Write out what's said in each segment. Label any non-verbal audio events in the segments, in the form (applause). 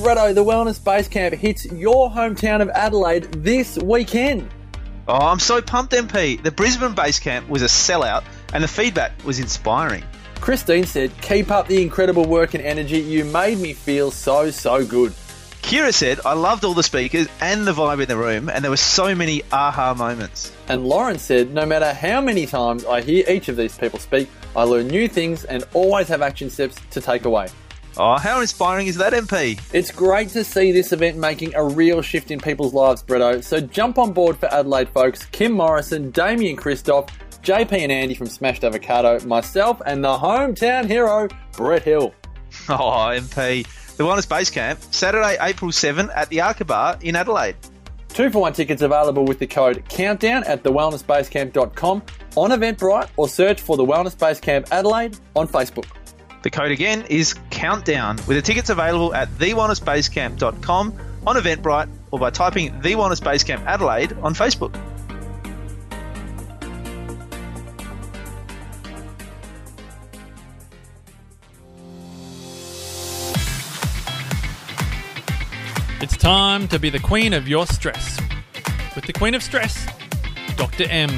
Bretto, the Wellness Base Camp hits your hometown of Adelaide this weekend. Oh, I'm so pumped, MP. The Brisbane base camp was a sellout and the feedback was inspiring. Christine said, Keep up the incredible work and energy. You made me feel so, so good. Kira said, I loved all the speakers and the vibe in the room, and there were so many aha moments. And Lauren said, No matter how many times I hear each of these people speak, I learn new things and always have action steps to take away. Oh, how inspiring is that, MP? It's great to see this event making a real shift in people's lives, Bretto. So jump on board for Adelaide folks. Kim Morrison, Damian Kristof, JP and Andy from Smashed Avocado, myself, and the hometown hero, Brett Hill. (laughs) Oh, MP. The Wellness Base Camp, Saturday, April 7 at the Arca in Adelaide. Two for one tickets available with the code COUNTDOWN at thewellnessbasecamp.com on Eventbrite or search for the Wellness Base Camp Adelaide on Facebook. The code again is COUNTDOWN with the tickets available at thewellnessbasecamp.com on Eventbrite or by typing The Wellness Base Camp Adelaide on Facebook. It's time to be the queen of your stress. With the queen of stress, Dr. M.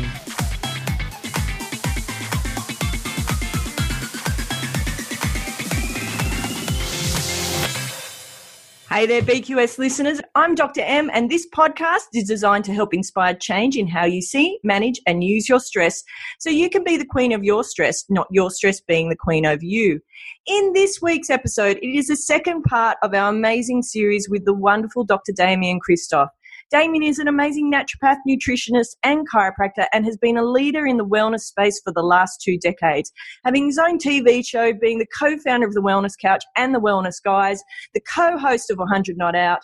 Hey there, BQS listeners. I'm Dr. M, and this podcast is designed to help inspire change in how you see, manage, and use your stress so you can be the queen of your stress, not your stress being the queen over you. In this week's episode, it is the second part of our amazing series with the wonderful Dr. Damian Kristof. Damian is an amazing naturopath, nutritionist, and chiropractor and has been a leader in the wellness space for the last two decades. Having his own TV show, being the co founder of the Wellness Couch and the Wellness Guys, the co host of 100 Not Out.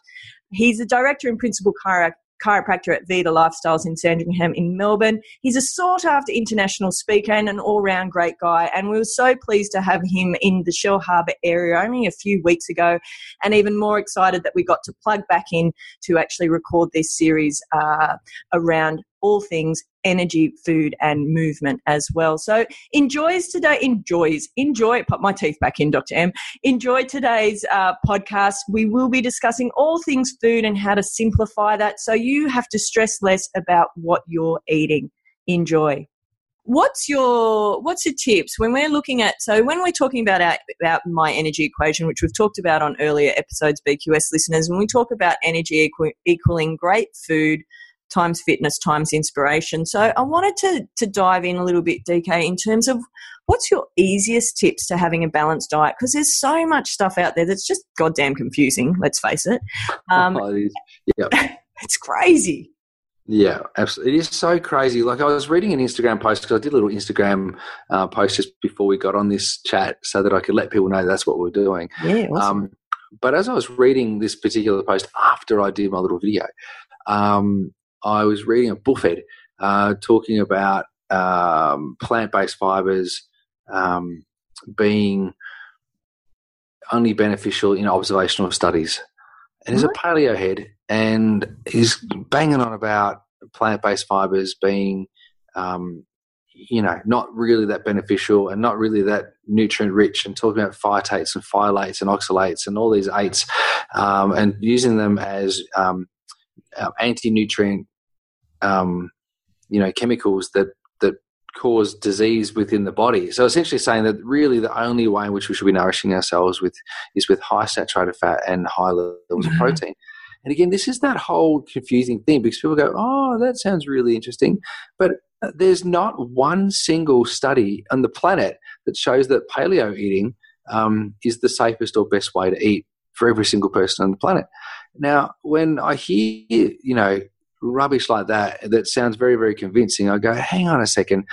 He's the director and principal chiropractor chiropractor at Vita Lifestyles in Sandringham in Melbourne. He's a sought after international speaker and an all round great guy. And we were so pleased to have him in the Shellharbour area only a few weeks ago, and even more excited that we got to plug back in to actually record this series uh, around all things energy, food, and movement as well. So enjoys today, enjoys, enjoy, put my teeth back in, Dr. M. Enjoy today's uh, podcast. We will be discussing all things food and how to simplify that so you have to stress less about what you're eating. Enjoy. What's your what's your tips when we're looking at so when we're talking about our, about my energy equation, which we've talked about on earlier episodes, BQS listeners, when we talk about energy equal, equaling great food, times fitness times inspiration. So I wanted to to dive in a little bit, DK, in terms of what's your easiest tips to having a balanced diet? Because there's so much stuff out there that's just goddamn confusing. Let's face it. Um, Oh, it is. Yeah. (laughs) it's crazy. Yeah, absolutely. It is so crazy. Like I was reading an Instagram post because I did a little Instagram uh, post just before we got on this chat, so that I could let people know that's what we're doing. Yeah. Awesome. Um, but as I was reading this particular post after I did my little video, um, I was reading a buffet uh, talking about um, plant-based fibers um, being only beneficial in observational studies. And he's a paleo head, and he's banging on about plant-based fibers being, um, you know, not really that beneficial and not really that nutrient-rich, and talking about phytates and phylates and oxalates and all these eights, um, and using them as um, uh, anti-nutrient, um, you know, chemicals that that cause disease within the body. So essentially saying that really the only way in which we should be nourishing ourselves with is with high saturated fat and high levels of Mhm. protein. And again, this is that whole confusing thing because people go, "Oh, that sounds really interesting," but uh, there's not one single study on the planet that shows that paleo eating um, is the safest or best way to eat for every single person on the planet. Now, when I hear, you know, rubbish like that, that sounds very, very convincing, I go, hang on a second.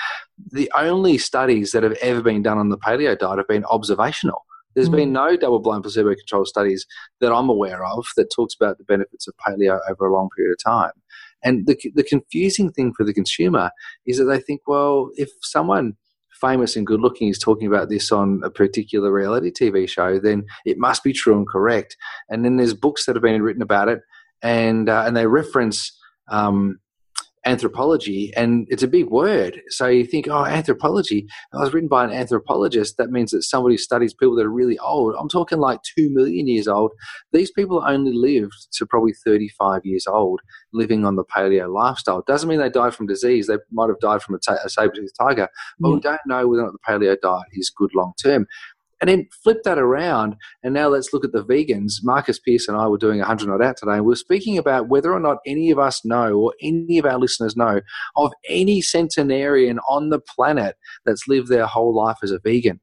The only studies that have ever been done on the paleo diet have been observational. There's Mm. been no double blind placebo controlled studies that I'm aware of that talks about the benefits of paleo over a long period of time. And the, the confusing thing for the consumer is that they think, well, if someone famous and good looking is talking about this on a particular reality TV show, then it must be true and correct. And then there's books that have been written about it, and uh, and they reference um, anthropology, and it's a big word. So you think, oh, anthropology. I was written by an anthropologist. That means that somebody studies people that are really old. I'm talking like two million years old. These people only lived to probably 35 years old, living on the paleo lifestyle. Doesn't mean they died from disease. They might have died from a, saber-toothed tiger, but we don't know whether or not the paleo diet is good long term. And then flip that around, and now let's look at the vegans. Marcus Pearce and I were doing 100 Not Out today, and we are speaking about whether or not any of us know, or any of our listeners know, of any centenarian on the planet that's lived their whole life as a vegan.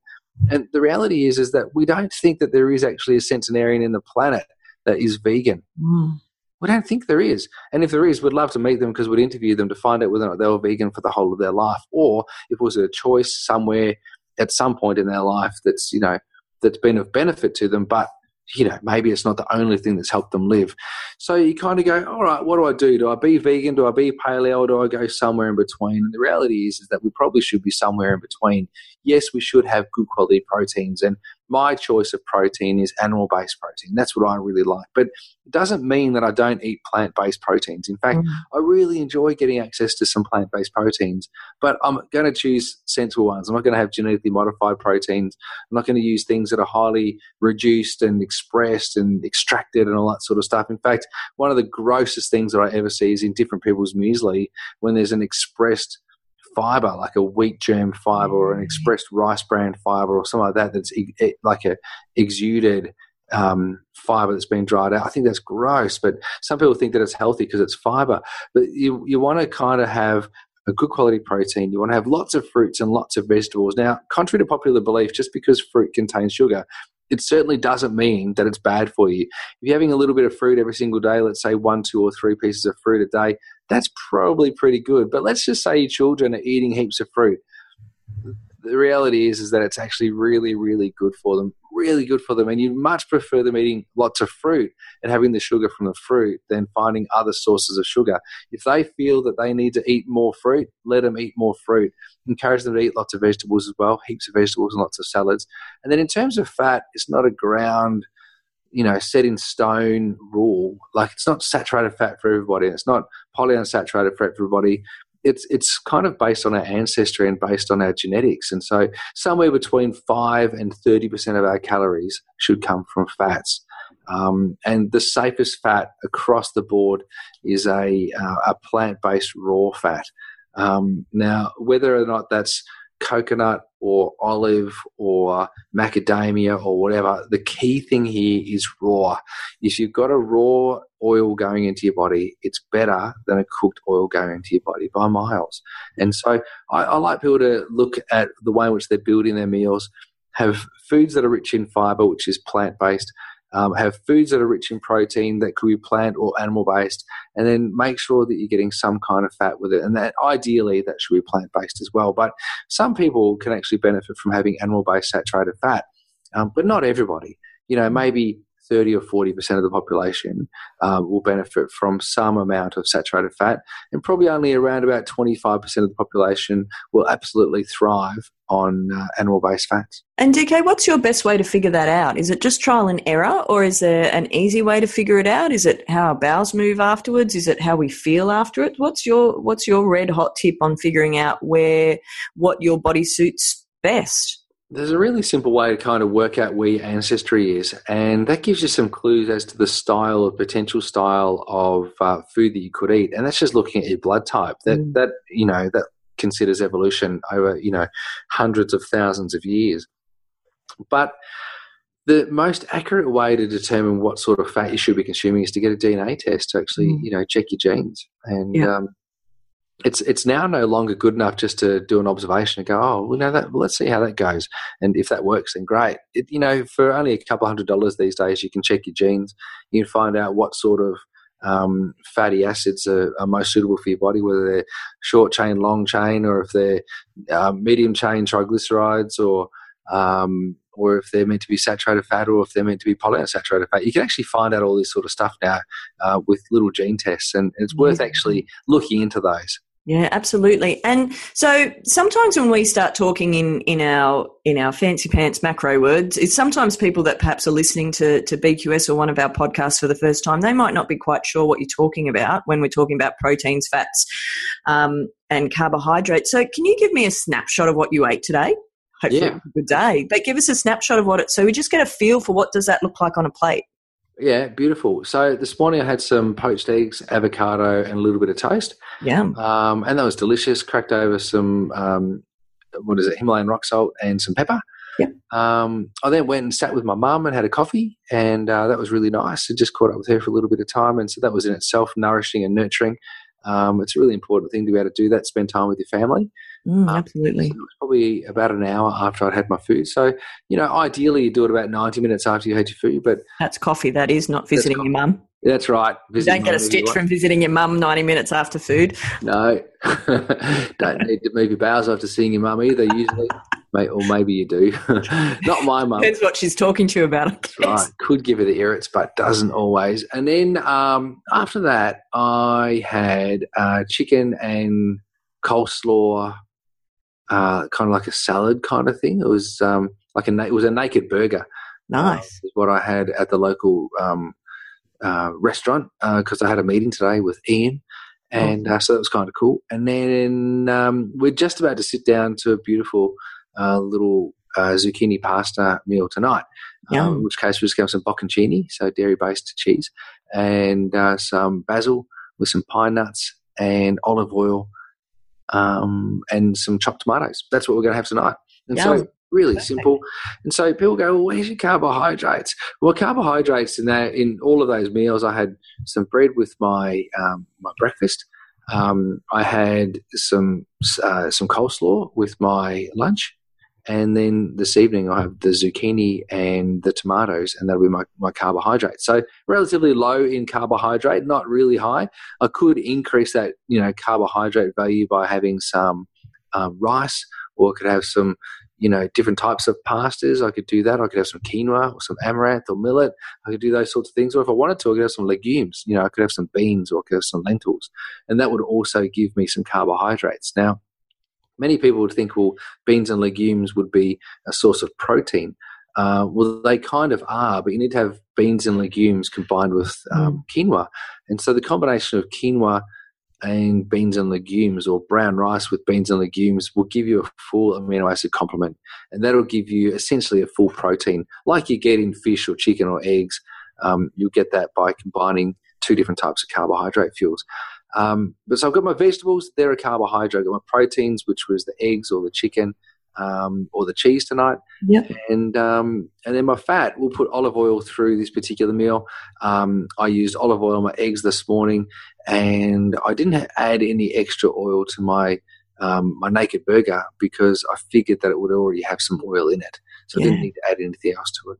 And the reality is, is that we don't think that there is actually a centenarian in the planet that is vegan. Mm. We don't think there is. And if there is, we'd love to meet them because we'd interview them to find out whether or not they were vegan for the whole of their life, or if it was a choice somewhere at some point in their life that's you know that's been of benefit to them, but you know maybe it's not the only thing that's helped them live. So you kind of go, all right, what do I do? Do I be vegan? Do I be paleo? Do I go somewhere in between? And the reality is, is that we probably should be somewhere in between. Yes, we should have good quality proteins, and my choice of protein is animal based protein. That's what I really like. But it doesn't mean that I don't eat plant based proteins. In fact, mm. I really enjoy getting access to some plant based proteins, but I'm going to choose sensible ones. I'm not going to have genetically modified proteins. I'm not going to use things that are highly reduced and expressed and extracted and all that sort of stuff. In fact, one of the grossest things that I ever see is in different people's muesli when there's an expressed fiber, like a wheat germ fiber or an mm. expressed rice bran fiber or something like that, that's e- like a exuded um, fiber that's been dried out. I think that's gross, but some people think that it's healthy because it's fiber. But you you want to kind of have a good quality protein. You want to have lots of fruits and lots of vegetables. Now, contrary to popular belief, just because fruit contains sugar it certainly doesn't mean that it's bad for you. If you're having a little bit of fruit every single day, let's say one, two, or three pieces of fruit a day, that's probably pretty good. But let's just say your children are eating heaps of fruit. The reality is, is that it's actually really, really good for them really good for them. And you'd much prefer them eating lots of fruit and having the sugar from the fruit than finding other sources of sugar. If they feel that they need to eat more fruit, let them eat more fruit. Encourage them to eat lots of vegetables as well, heaps of vegetables and lots of salads. And then in terms of fat, it's not a ground you know, set in stone rule. Like it's not saturated fat for everybody. It's not polyunsaturated fat for everybody it's it's kind of based on our ancestry and based on our genetics. And so somewhere between five and thirty percent of our calories should come from fats. Um, and the safest fat across the board is a uh, a plant based raw fat. Um, now, whether or not that's coconut or olive or macadamia or whatever, the key thing here is raw. If you've got a raw oil going into your body, it's better than a cooked oil going into your body by miles. And so I, I like people to look at the way in which they're building their meals, have foods that are rich in fiber, which is plant based, um, have foods that are rich in protein that could be plant or animal based, and then make sure that you're getting some kind of fat with it. And that ideally that should be plant based as well. But some people can actually benefit from having animal based saturated fat, um, but not everybody. You know, maybe 30 or 40% of the population uh, will benefit from some amount of saturated fat, and probably only around about 25% of the population will absolutely thrive on uh, animal based fats. And DK, what's your best way to figure that out? Is it just trial and error, or is there an easy way to figure it out? Is it how our bowels move afterwards? Is it how we feel after it? What's your what's your red hot tip on figuring out where what your body suits best? There's a really simple way to kind of work out where your ancestry is, and that gives you some clues as to the style or potential style of uh, food that you could eat. And that's just looking at your blood type. That mm. that you know that considers evolution over you know hundreds of thousands of years. But the most accurate way to determine what sort of fat you should be consuming is to get a DNA test to actually mm. you know check your genes and. Yeah. Um, it's it's now no longer good enough just to do an observation and go, oh, well, now that well, let's see how that goes, and if that works, then great. It, you know, for only a couple hundred dollars these days, you can check your genes. You can find out what sort of um, fatty acids are, are, most suitable for your body, whether they're short chain, long chain, or if they're uh, medium chain triglycerides, or um, or if they're meant to be saturated fat, or if they're meant to be polyunsaturated fat. You can actually find out all this sort of stuff now uh, with little gene tests, and it's worth actually looking into those. Yeah, absolutely. And so sometimes when we start talking in, in our in our fancy pants macro words, it's sometimes people that perhaps are listening to, to BQS or one of our podcasts for the first time, they might not be quite sure what you're talking about when we're talking about proteins, fats, um, and carbohydrates. So can you give me a snapshot of what you ate today? Hopefully Yeah. a good day. But give us a snapshot of what it so we just get a feel for what does that look like on a plate. Yeah, beautiful. So this morning I had some poached eggs, avocado, and a little bit of toast, Yeah. um, and that was delicious. Cracked over some um, what is it, Himalayan rock salt and some pepper. Yeah. Um, I then went and sat with my mum and had a coffee, and uh, that was really nice. I just caught up with her for a little bit of time, and so that was in itself nourishing and nurturing. Um, it's a really important thing to be able to do that, spend time with your family. Mm, Um, absolutely. It was probably about an hour after I'd had my food. So, you know, ideally you do it about 90 minutes after you had your food, but That's coffee, that is, not visiting your mum. That's right. You don't get a mum if you stitch from visiting your mum 90 minutes after food. No, (laughs) don't need to move your bowels after seeing your mum either. Usually, Mate, or maybe you do. (laughs) Not my mum. Depends what she's talking to you about. That's right. Could give her the irrits, but doesn't always. And then um, after that, I had uh, chicken and coleslaw, uh, kind of like a salad kind of thing. It was um, like a it was a naked burger. Uh, Nice. is what I had at the local um, uh, restaurant because I had a meeting today with Ian, and uh, so that was kind of cool. And then um, we're just about to sit down to a beautiful uh, little uh, zucchini pasta meal tonight. Um, in which case, we're just going to have some bocconcini, so dairy-based cheese, and uh, some basil with some pine nuts and olive oil, um, and some chopped tomatoes. That's what we're going to have tonight. And so, Yum. Really Perfect. simple. And so people go, well, where's your carbohydrates? Well, carbohydrates in that in all of those meals, I had some bread with my um, my breakfast. Um, I had some uh, some coleslaw with my lunch, and then this evening I have the zucchini and the tomatoes, and that'll be my, my carbohydrate. So relatively low in carbohydrate, not really high. I could increase that you know carbohydrate value by having some um, rice, or I could have some you know, different types of pastas. I could do that. I could have some quinoa or some amaranth or millet. I could do those sorts of things. Or if I wanted to, I could have some legumes. You know, I could have some beans or I could have some lentils. And that would also give me some carbohydrates. Now, many people would think, well, beans and legumes would be a source of protein. Uh, well, they kind of are, but you need to have beans and legumes combined with um, quinoa. And so the combination of quinoa and beans and legumes or brown rice with beans and legumes will give you a full amino acid complement and that'll give you essentially a full protein. Like you get in fish or chicken or eggs um, you'll get that by combining two different types of carbohydrate fuels. Um, but so i've got my vegetables they're a carbohydrate. I've got my proteins which was the eggs or the chicken um, or the cheese tonight Yep. and um, and then my fat we'll put olive oil through this particular meal um, i used olive oil on my eggs this morning and I didn't add any extra oil to my um, my naked burger because I figured that it would already have some oil in it, so I didn't need to add anything else to it.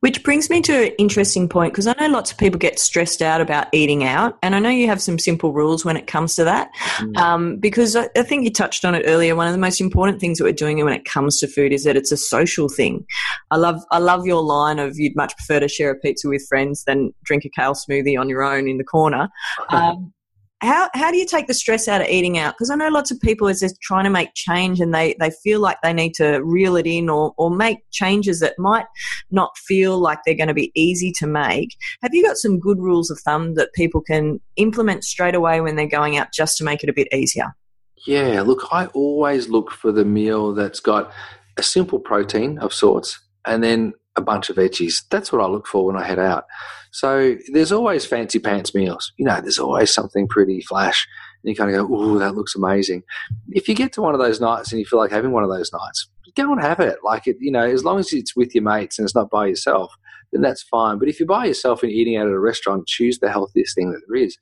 Which brings me to an interesting point because I know lots of people get stressed out about eating out, and I know you have some simple rules when it comes to that. Mm. Um, because I, I think you touched on it earlier. One of the most important things that we're doing when it comes to food is that it's a social thing. I love I love your line of you'd much prefer to share a pizza with friends than drink a kale smoothie on your own in the corner. (laughs) Um, how how do you take the stress out of eating out? Because I know lots of people is just trying to make change and they, they feel like they need to reel it in or, or make changes that might not feel like they're going to be easy to make. Have you got some good rules of thumb that people can implement straight away when they're going out just to make it a bit easier? Yeah, look, I always look for the meal that's got a simple protein of sorts and then a bunch of veggies. That's what I look for when I head out. So there's always fancy pants meals. You know, there's always something pretty flash. And you kind of go, ooh, that looks amazing. If you get to one of those nights and you feel like having one of those nights, go and have it. Like it, you know, as long as it's with your mates and it's not by yourself, then that's fine. But if you're by yourself and eating out at a restaurant, choose the healthiest thing that there is.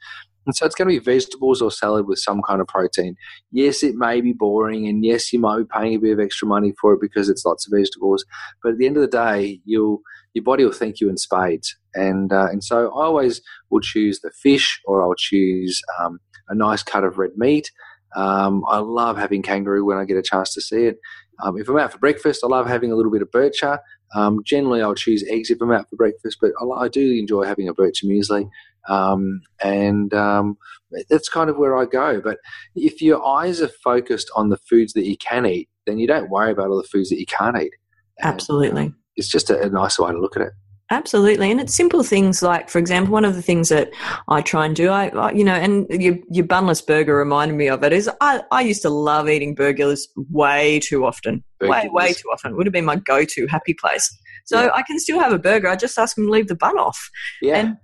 And so it's going to be vegetables or salad with some kind of protein yes, it may be boring, and yes, you might be paying a bit of extra money for it because it's lots of vegetables. But at the end of the day, you'll your body will thank you in spades. And uh, and so I always will choose the fish, or I'll choose um, a nice cut of red meat. Um, I love having kangaroo when I get a chance to see it. Um, if I'm out for breakfast, I love having a little bit of bircher. Um, generally, I'll choose eggs if I'm out for breakfast, but I, I do enjoy having a birch muesli. Um, and um, that's kind of where I go. But if your eyes are focused on the foods that you can eat, then you don't worry about all the foods that you can't eat. And Absolutely. It's just a, a nice way to look at it. Absolutely, and it's simple things like, for example, one of the things that I try and do, I, I you know, and your, your bunless burger reminded me of it. Is I, I used to love eating burgers way too often, way way too often. It would have been my go-to happy place. So Yeah. I can still have a burger. I just ask them to leave the bun off. Yeah. And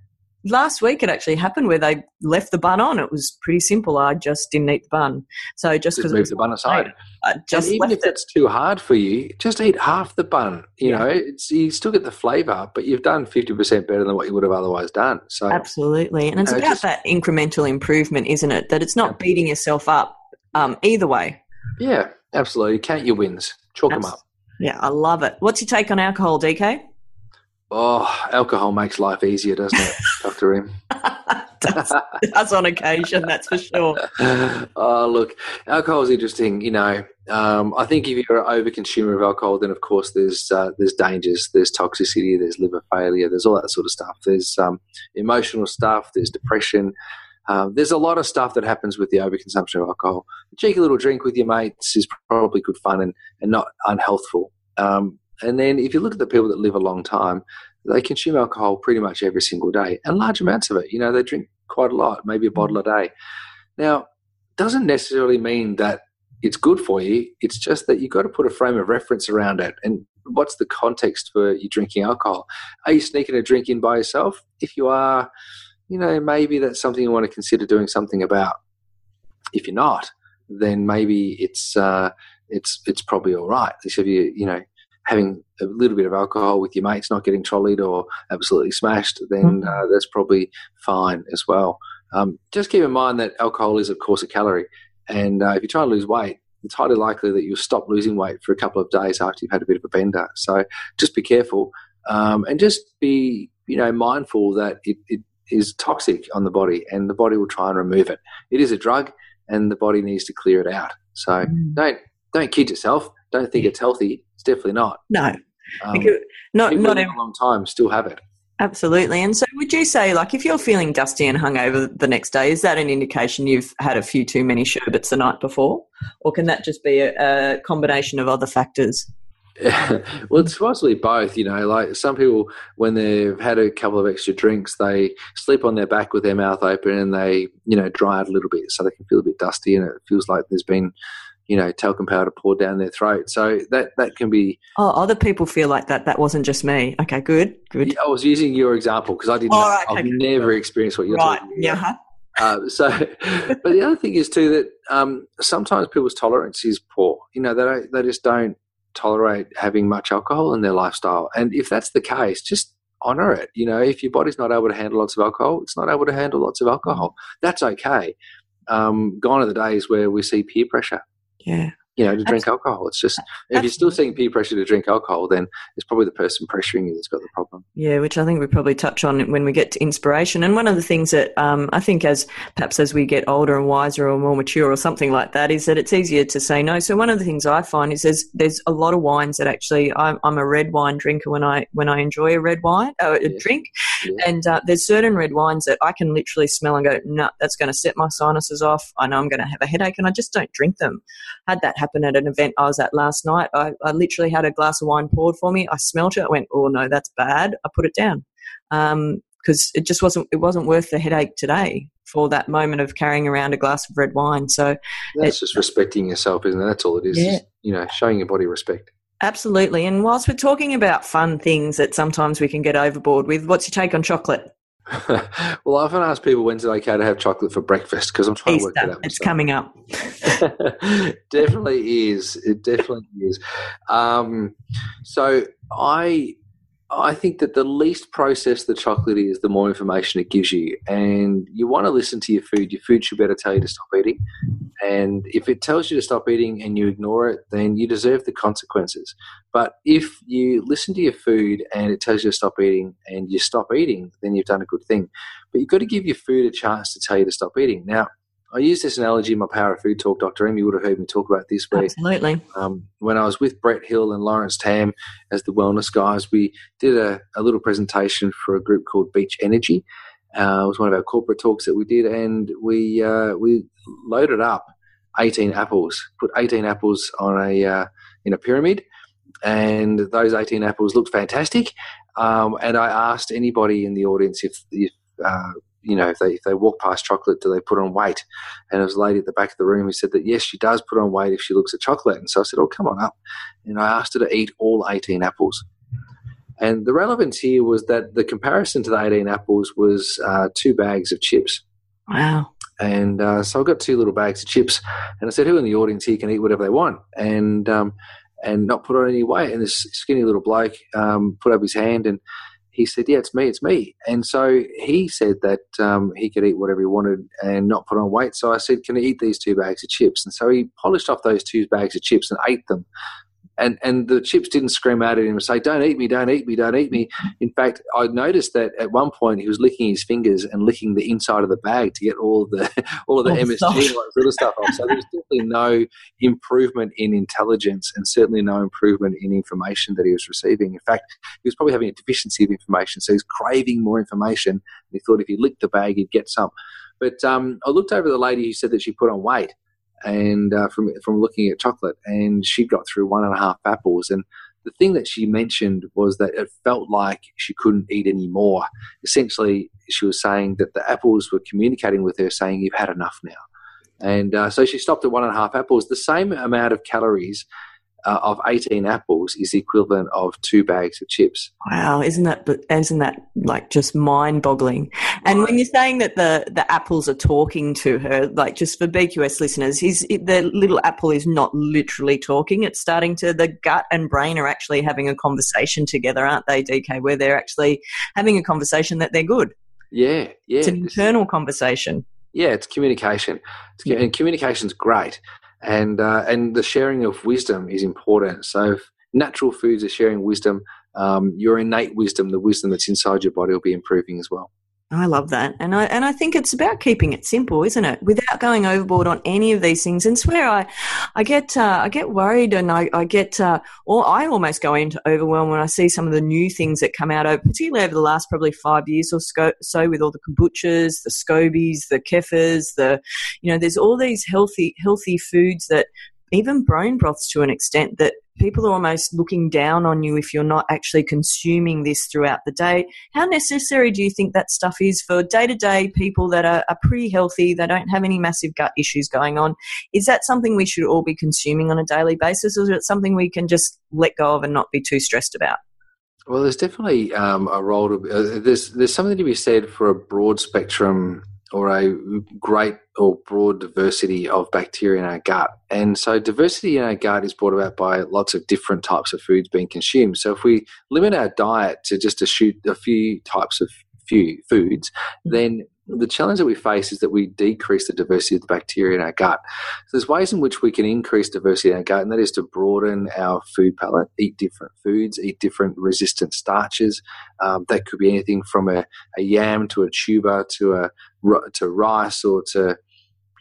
last week it actually happened where they left the bun on. It was pretty simple. I just didn't eat the bun. So just because move the bun aside. I just and even if it. it's too hard for you, just eat half the bun. You Yeah. know, it's you still get the flavour, but you've done fifty percent better than what you would have otherwise done. So Absolutely. And it's know, about just- that incremental improvement, isn't it? That it's not beating yourself up um, either way. yeah, absolutely. Count your wins, chalk them up. Yeah, I love it. What's your take on alcohol, DK? Oh, alcohol makes life easier, doesn't it, Doctor M? does, does on occasion, that's for sure. (laughs) oh, look, alcohol is interesting. You know, um, I think if you're an overconsumer of alcohol, then of course there's uh, there's dangers, there's toxicity, there's liver failure, there's all that sort of stuff. There's um, emotional stuff, there's depression. Um, there's a lot of stuff that happens with the overconsumption of alcohol. A cheeky little drink with your mates is probably good fun and, and not unhealthful. Um, and then if you look at the people that live a long time, they consume alcohol pretty much every single day and large amounts of it. You know, they drink quite a lot, maybe a bottle a day. Now, doesn't necessarily mean that it's good for you. It's just that you've got to put a frame of reference around it. And what's the context for you drinking alcohol? Are you sneaking a drink in by yourself? If you are, you know, maybe that's something you want to consider doing something about. If you're not, then maybe it's uh, it's it's probably all right. If you you know having a little bit of alcohol with your mates, not getting trolleyed or absolutely smashed, then uh, that's probably fine as well. Um, just keep in mind that alcohol is, of course, a calorie, and uh, if you're trying to lose weight, it's highly likely that you'll stop losing weight for a couple of days after you've had a bit of a bender. So just be careful, um, and just be you know mindful that it, it is toxic on the body, and the body will try and remove it. It is a drug, and the body needs to clear it out. So Mm. don't don't kid yourself. Don't think it's healthy. It's definitely not. No, Um, not not ev- a long time still have it. absolutely. And so, would you say, like, if you're feeling dusty and hungover the next day, is that an indication you've had a few too many sherbets the night before, or can that just be a, a combination of other factors? (laughs) well, it's possibly both. You know, like some people, when they've had a couple of extra drinks, they sleep on their back with their mouth open and they, you know, dry out a little bit so they can feel a bit dusty and it feels like there's been, you know, talcum powder poured down their throat. So that that can be. Oh, other people feel like that. That wasn't just me. Okay, good, good. I was using your example because I didn't. Know. right, I've okay. never experienced what you're right. talking about. Yeah. Uh, so, (laughs) but the other thing is too that um, sometimes people's tolerance is poor. You know, they don't, they just don't tolerate having much alcohol in their lifestyle. And if that's the case, just honor it. You know, if your body's not able to handle lots of alcohol, it's not able to handle lots of alcohol. That's okay. Um, gone are the days where we see peer pressure. Yeah. You know, to drink alcohol. It's just if you're still seeing peer pressure to drink alcohol, then it's probably the person pressuring you that's got the problem. Yeah, which I think we probably touch on when we get to inspiration. And one of the things that um, I think, as perhaps as we get older and wiser or more mature or something like that, is that it's easier to say no. So one of the things I find is there's there's a lot of wines that actually I'm, I'm a red wine drinker when I when I enjoy a red wine uh, a Yes. drink, Yeah. and uh, there's certain red wines that I can literally smell and go, no, that's going to set my sinuses off. I know I'm going to have a headache, and I just don't drink them. Had that happen at an event I was at last night. I, I literally had a glass of wine poured for me. I smelt it. I went, oh no, that's bad. I put it down um, because it just wasn't it wasn't worth the headache today for that moment of carrying around a glass of red wine. So That's just respecting yourself, isn't it? That's all it is. Yeah. Just, you know, showing your body respect. absolutely. And whilst we're talking about fun things that sometimes we can get overboard with, what's your take on chocolate? (laughs) well, I often ask people when's it okay to have chocolate for breakfast because I'm trying to work it Easter. out. It's coming up. (laughs) definitely is. It definitely is. Um, so I I think that the least processed the chocolate is, the more information it gives you. And you want to listen to your food. Your food should better tell you to stop eating. And if it tells you to stop eating and you ignore it, then you deserve the consequences. But if you listen to your food and it tells you to stop eating and you stop eating, then you've done a good thing. But you've got to give your food a chance to tell you to stop eating. Now, I use this analogy in my Power of Food talk, Dr. M. You would have heard me talk about this. Where Absolutely. um, when I was with Brett Hill and Lawrence Tam as the wellness guys, we did a, a little presentation for a group called Beach Energy. Uh, it was one of our corporate talks that we did, and we uh, we loaded up 18 apples, put 18 apples on a uh, in a pyramid, and those 18 apples looked fantastic. Um, and I asked anybody in the audience if, if uh, you know, if they, if they walk past chocolate, do they put on weight? And there was a lady at the back of the room who said that yes, she does put on weight if she looks at chocolate. And so I said, oh, come on up. And I asked her to eat all 18 apples. And the relevance here was that the comparison to the 18 apples was uh, two bags of chips. Wow. And uh, so I got two little bags of chips, and I said, "Who in the audience here can eat whatever they want and um, and not put on any weight?" And this skinny little bloke um, put up his hand, and he said, "Yeah, it's me, it's me." And so he said that um, he could eat whatever he wanted and not put on weight. So I said, "Can I eat these two bags of chips?" And so he polished off those two bags of chips and ate them and and the chips didn't scream out at him and say, "Don't eat me! Don't eat me! Don't eat me!" In fact, I noticed that at one point he was licking his fingers and licking the inside of the bag to get all of the (laughs) all of the Oh, MSG all sort of stuff off. So there was definitely no improvement in intelligence and certainly no improvement in information that he was receiving. In fact, he was probably having a deficiency of information, so he's craving more information. And he thought if he licked the bag, he'd get some. But um, I looked over the lady who said that she put on weight and uh, from from looking at chocolate, and she got through one and a half apples. And the thing that she mentioned was that it felt like she couldn't eat any more. Essentially, she was saying that the apples were communicating with her, saying, "You've had enough now." And uh, so she stopped at one and a half apples. The same amount of calories uh, of 18 apples is the equivalent of two bags of chips. Wow, isn't that isn't that like just mind-boggling? And when you're saying that the the apples are talking to her, like just for BQS listeners, is the little apple is not literally talking; it's starting to the gut and brain are actually having a conversation together, aren't they, DK? Where they're actually having a conversation that they're good. Yeah, yeah. It's an internal conversation. Yeah, it's communication. It's, commu- and communication's great, and uh, and the sharing of wisdom is important. So, if natural foods are sharing wisdom. Um, your innate wisdom, the wisdom that's inside your body, will be improving as well. I love that, and I and I think it's about keeping it simple, isn't it? Without going overboard on any of these things. And where I, I get uh, I get worried, and I, I get uh, or I almost go into overwhelm when I see some of the new things that come out over, particularly over the last probably five years or so, so with all the kombuchas, the scobies, the kefirs, the, you know, there's all these healthy healthy foods that even bone broths to an extent that people are almost looking down on you if you're not actually consuming this throughout the day. How necessary do you think that stuff is for day to day people that are, are pretty healthy, they don't have any massive gut issues going on? Is that something we should all be consuming on a daily basis, or is it something we can just let go of and not be too stressed about? Well, there's definitely um, a role to uh, there's there's something to be said for a broad spectrum or a great or broad diversity of bacteria in our gut. And so diversity in our gut is brought about by lots of different types of foods being consumed. So if we limit our diet to just a shoot a few types of few foods, hmm. then the challenge that we face is that we decrease the diversity of the bacteria in our gut. So there's ways in which we can increase diversity in our gut, and that is to broaden our food palette, eat different foods, eat different resistant starches. Um, that could be anything from a, a yam to a tuber to a to rice or to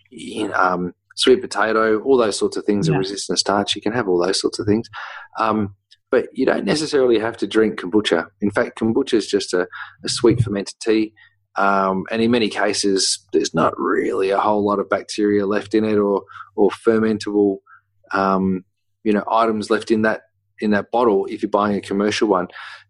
you know, um, sweet potato. All those sorts of things Yeah. are resistant starch. You can have all those sorts of things. Um, but you don't necessarily have to drink kombucha. In fact, kombucha is just a, a sweet fermented tea. Um, and in many cases, there's not really a whole lot of bacteria left in it, or or fermentable, um, you know, items left in that in that bottle if you're buying a commercial one.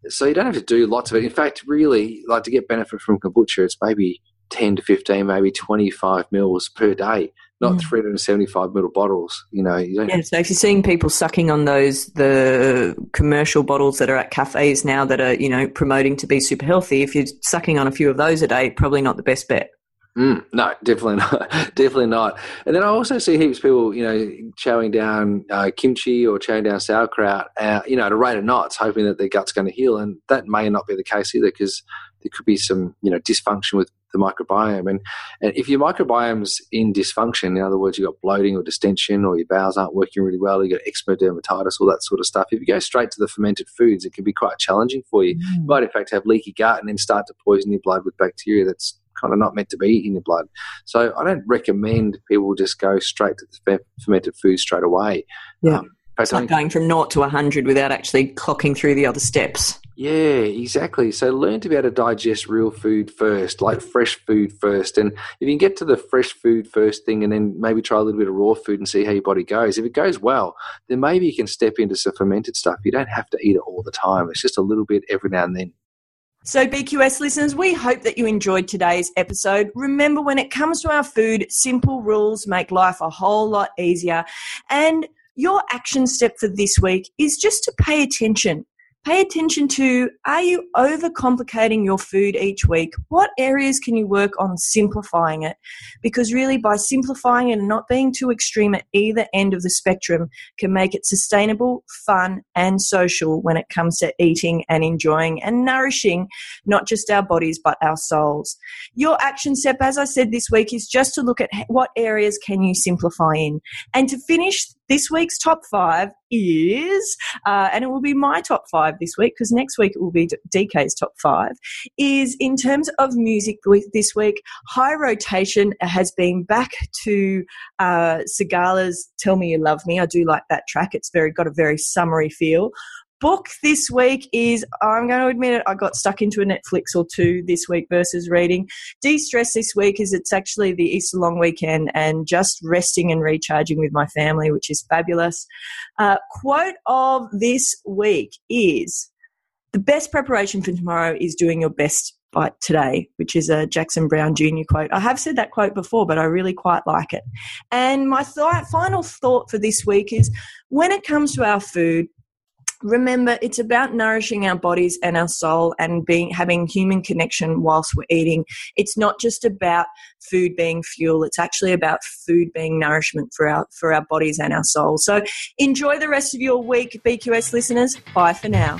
So you don't have to do lots of it. In fact, really, like to get benefit from kombucha, it's maybe 10 to 15, maybe 25 mils per day, not Mm. 375 ml bottles. You know, you don't Yeah, so if you're seeing people sucking on those the commercial bottles that are at cafes now that are you know promoting to be super healthy, if you're sucking on a few of those a day, probably not the best bet. Mm, no, definitely not. (laughs) definitely not. And then I also see heaps of people, you know, chowing down uh, kimchi or chowing down sauerkraut, uh, you know, at a rate of knots, hoping that their gut's going to heal. And that may not be the case either because there could be some, you know, dysfunction with the microbiome. And, and if your microbiome's in dysfunction, in other words, you've got bloating or distension or your bowels aren't working really well, you've got eczema, dermatitis, all that sort of stuff. If you go straight to the fermented foods, it can be quite challenging for you. You might, in fact, have leaky gut and then start to poison your blood with bacteria that's kind of not meant to be in your blood. So I don't recommend people just go straight to the fermented food straight away. Yeah. Um, it's like going from naught to 100 without actually clocking through the other steps. Yeah, exactly. So learn to be able to digest real food first, like fresh food first. And if you can get to the fresh food first thing and then maybe try a little bit of raw food and see how your body goes, if it goes well, then maybe you can step into some fermented stuff. You don't have to eat it all the time, it's just a little bit every now and then. So, BQS listeners, we hope that you enjoyed today's episode. Remember, when it comes to our food, simple rules make life a whole lot easier. And your action step for this week is just to pay attention pay attention to are you overcomplicating your food each week? What areas can you work on simplifying it? Because really, by simplifying it and not being too extreme at either end of the spectrum, can make it sustainable, fun, and social when it comes to eating and enjoying and nourishing not just our bodies but our souls. Your action step, as I said this week, is just to look at what areas can you simplify in. And to finish this week's top five is, uh, and it will be my top five this week because next week it will be DK's top five, is in terms of music this week, High Rotation has been back to uh, Sigala's Tell Me You Love Me. I do like that track. It's very got a very summery feel book this week is I'm going to admit it, I got stuck into a Netflix or two this week versus reading. De stress this week is it's actually the Easter long weekend and just resting and recharging with my family, which is fabulous. Uh, quote of this week is the best preparation for tomorrow is doing your best by today, which is a Jackson Brown Jr. quote. I have said that quote before, but I really quite like it. And my th- final thought for this week is when it comes to our food, remember it's about nourishing our bodies and our soul and being having human connection whilst we're eating. It's not just about food being fuel it's actually about food being nourishment for our for our bodies and our souls. So enjoy the rest of your week bqs listeners. Bye for now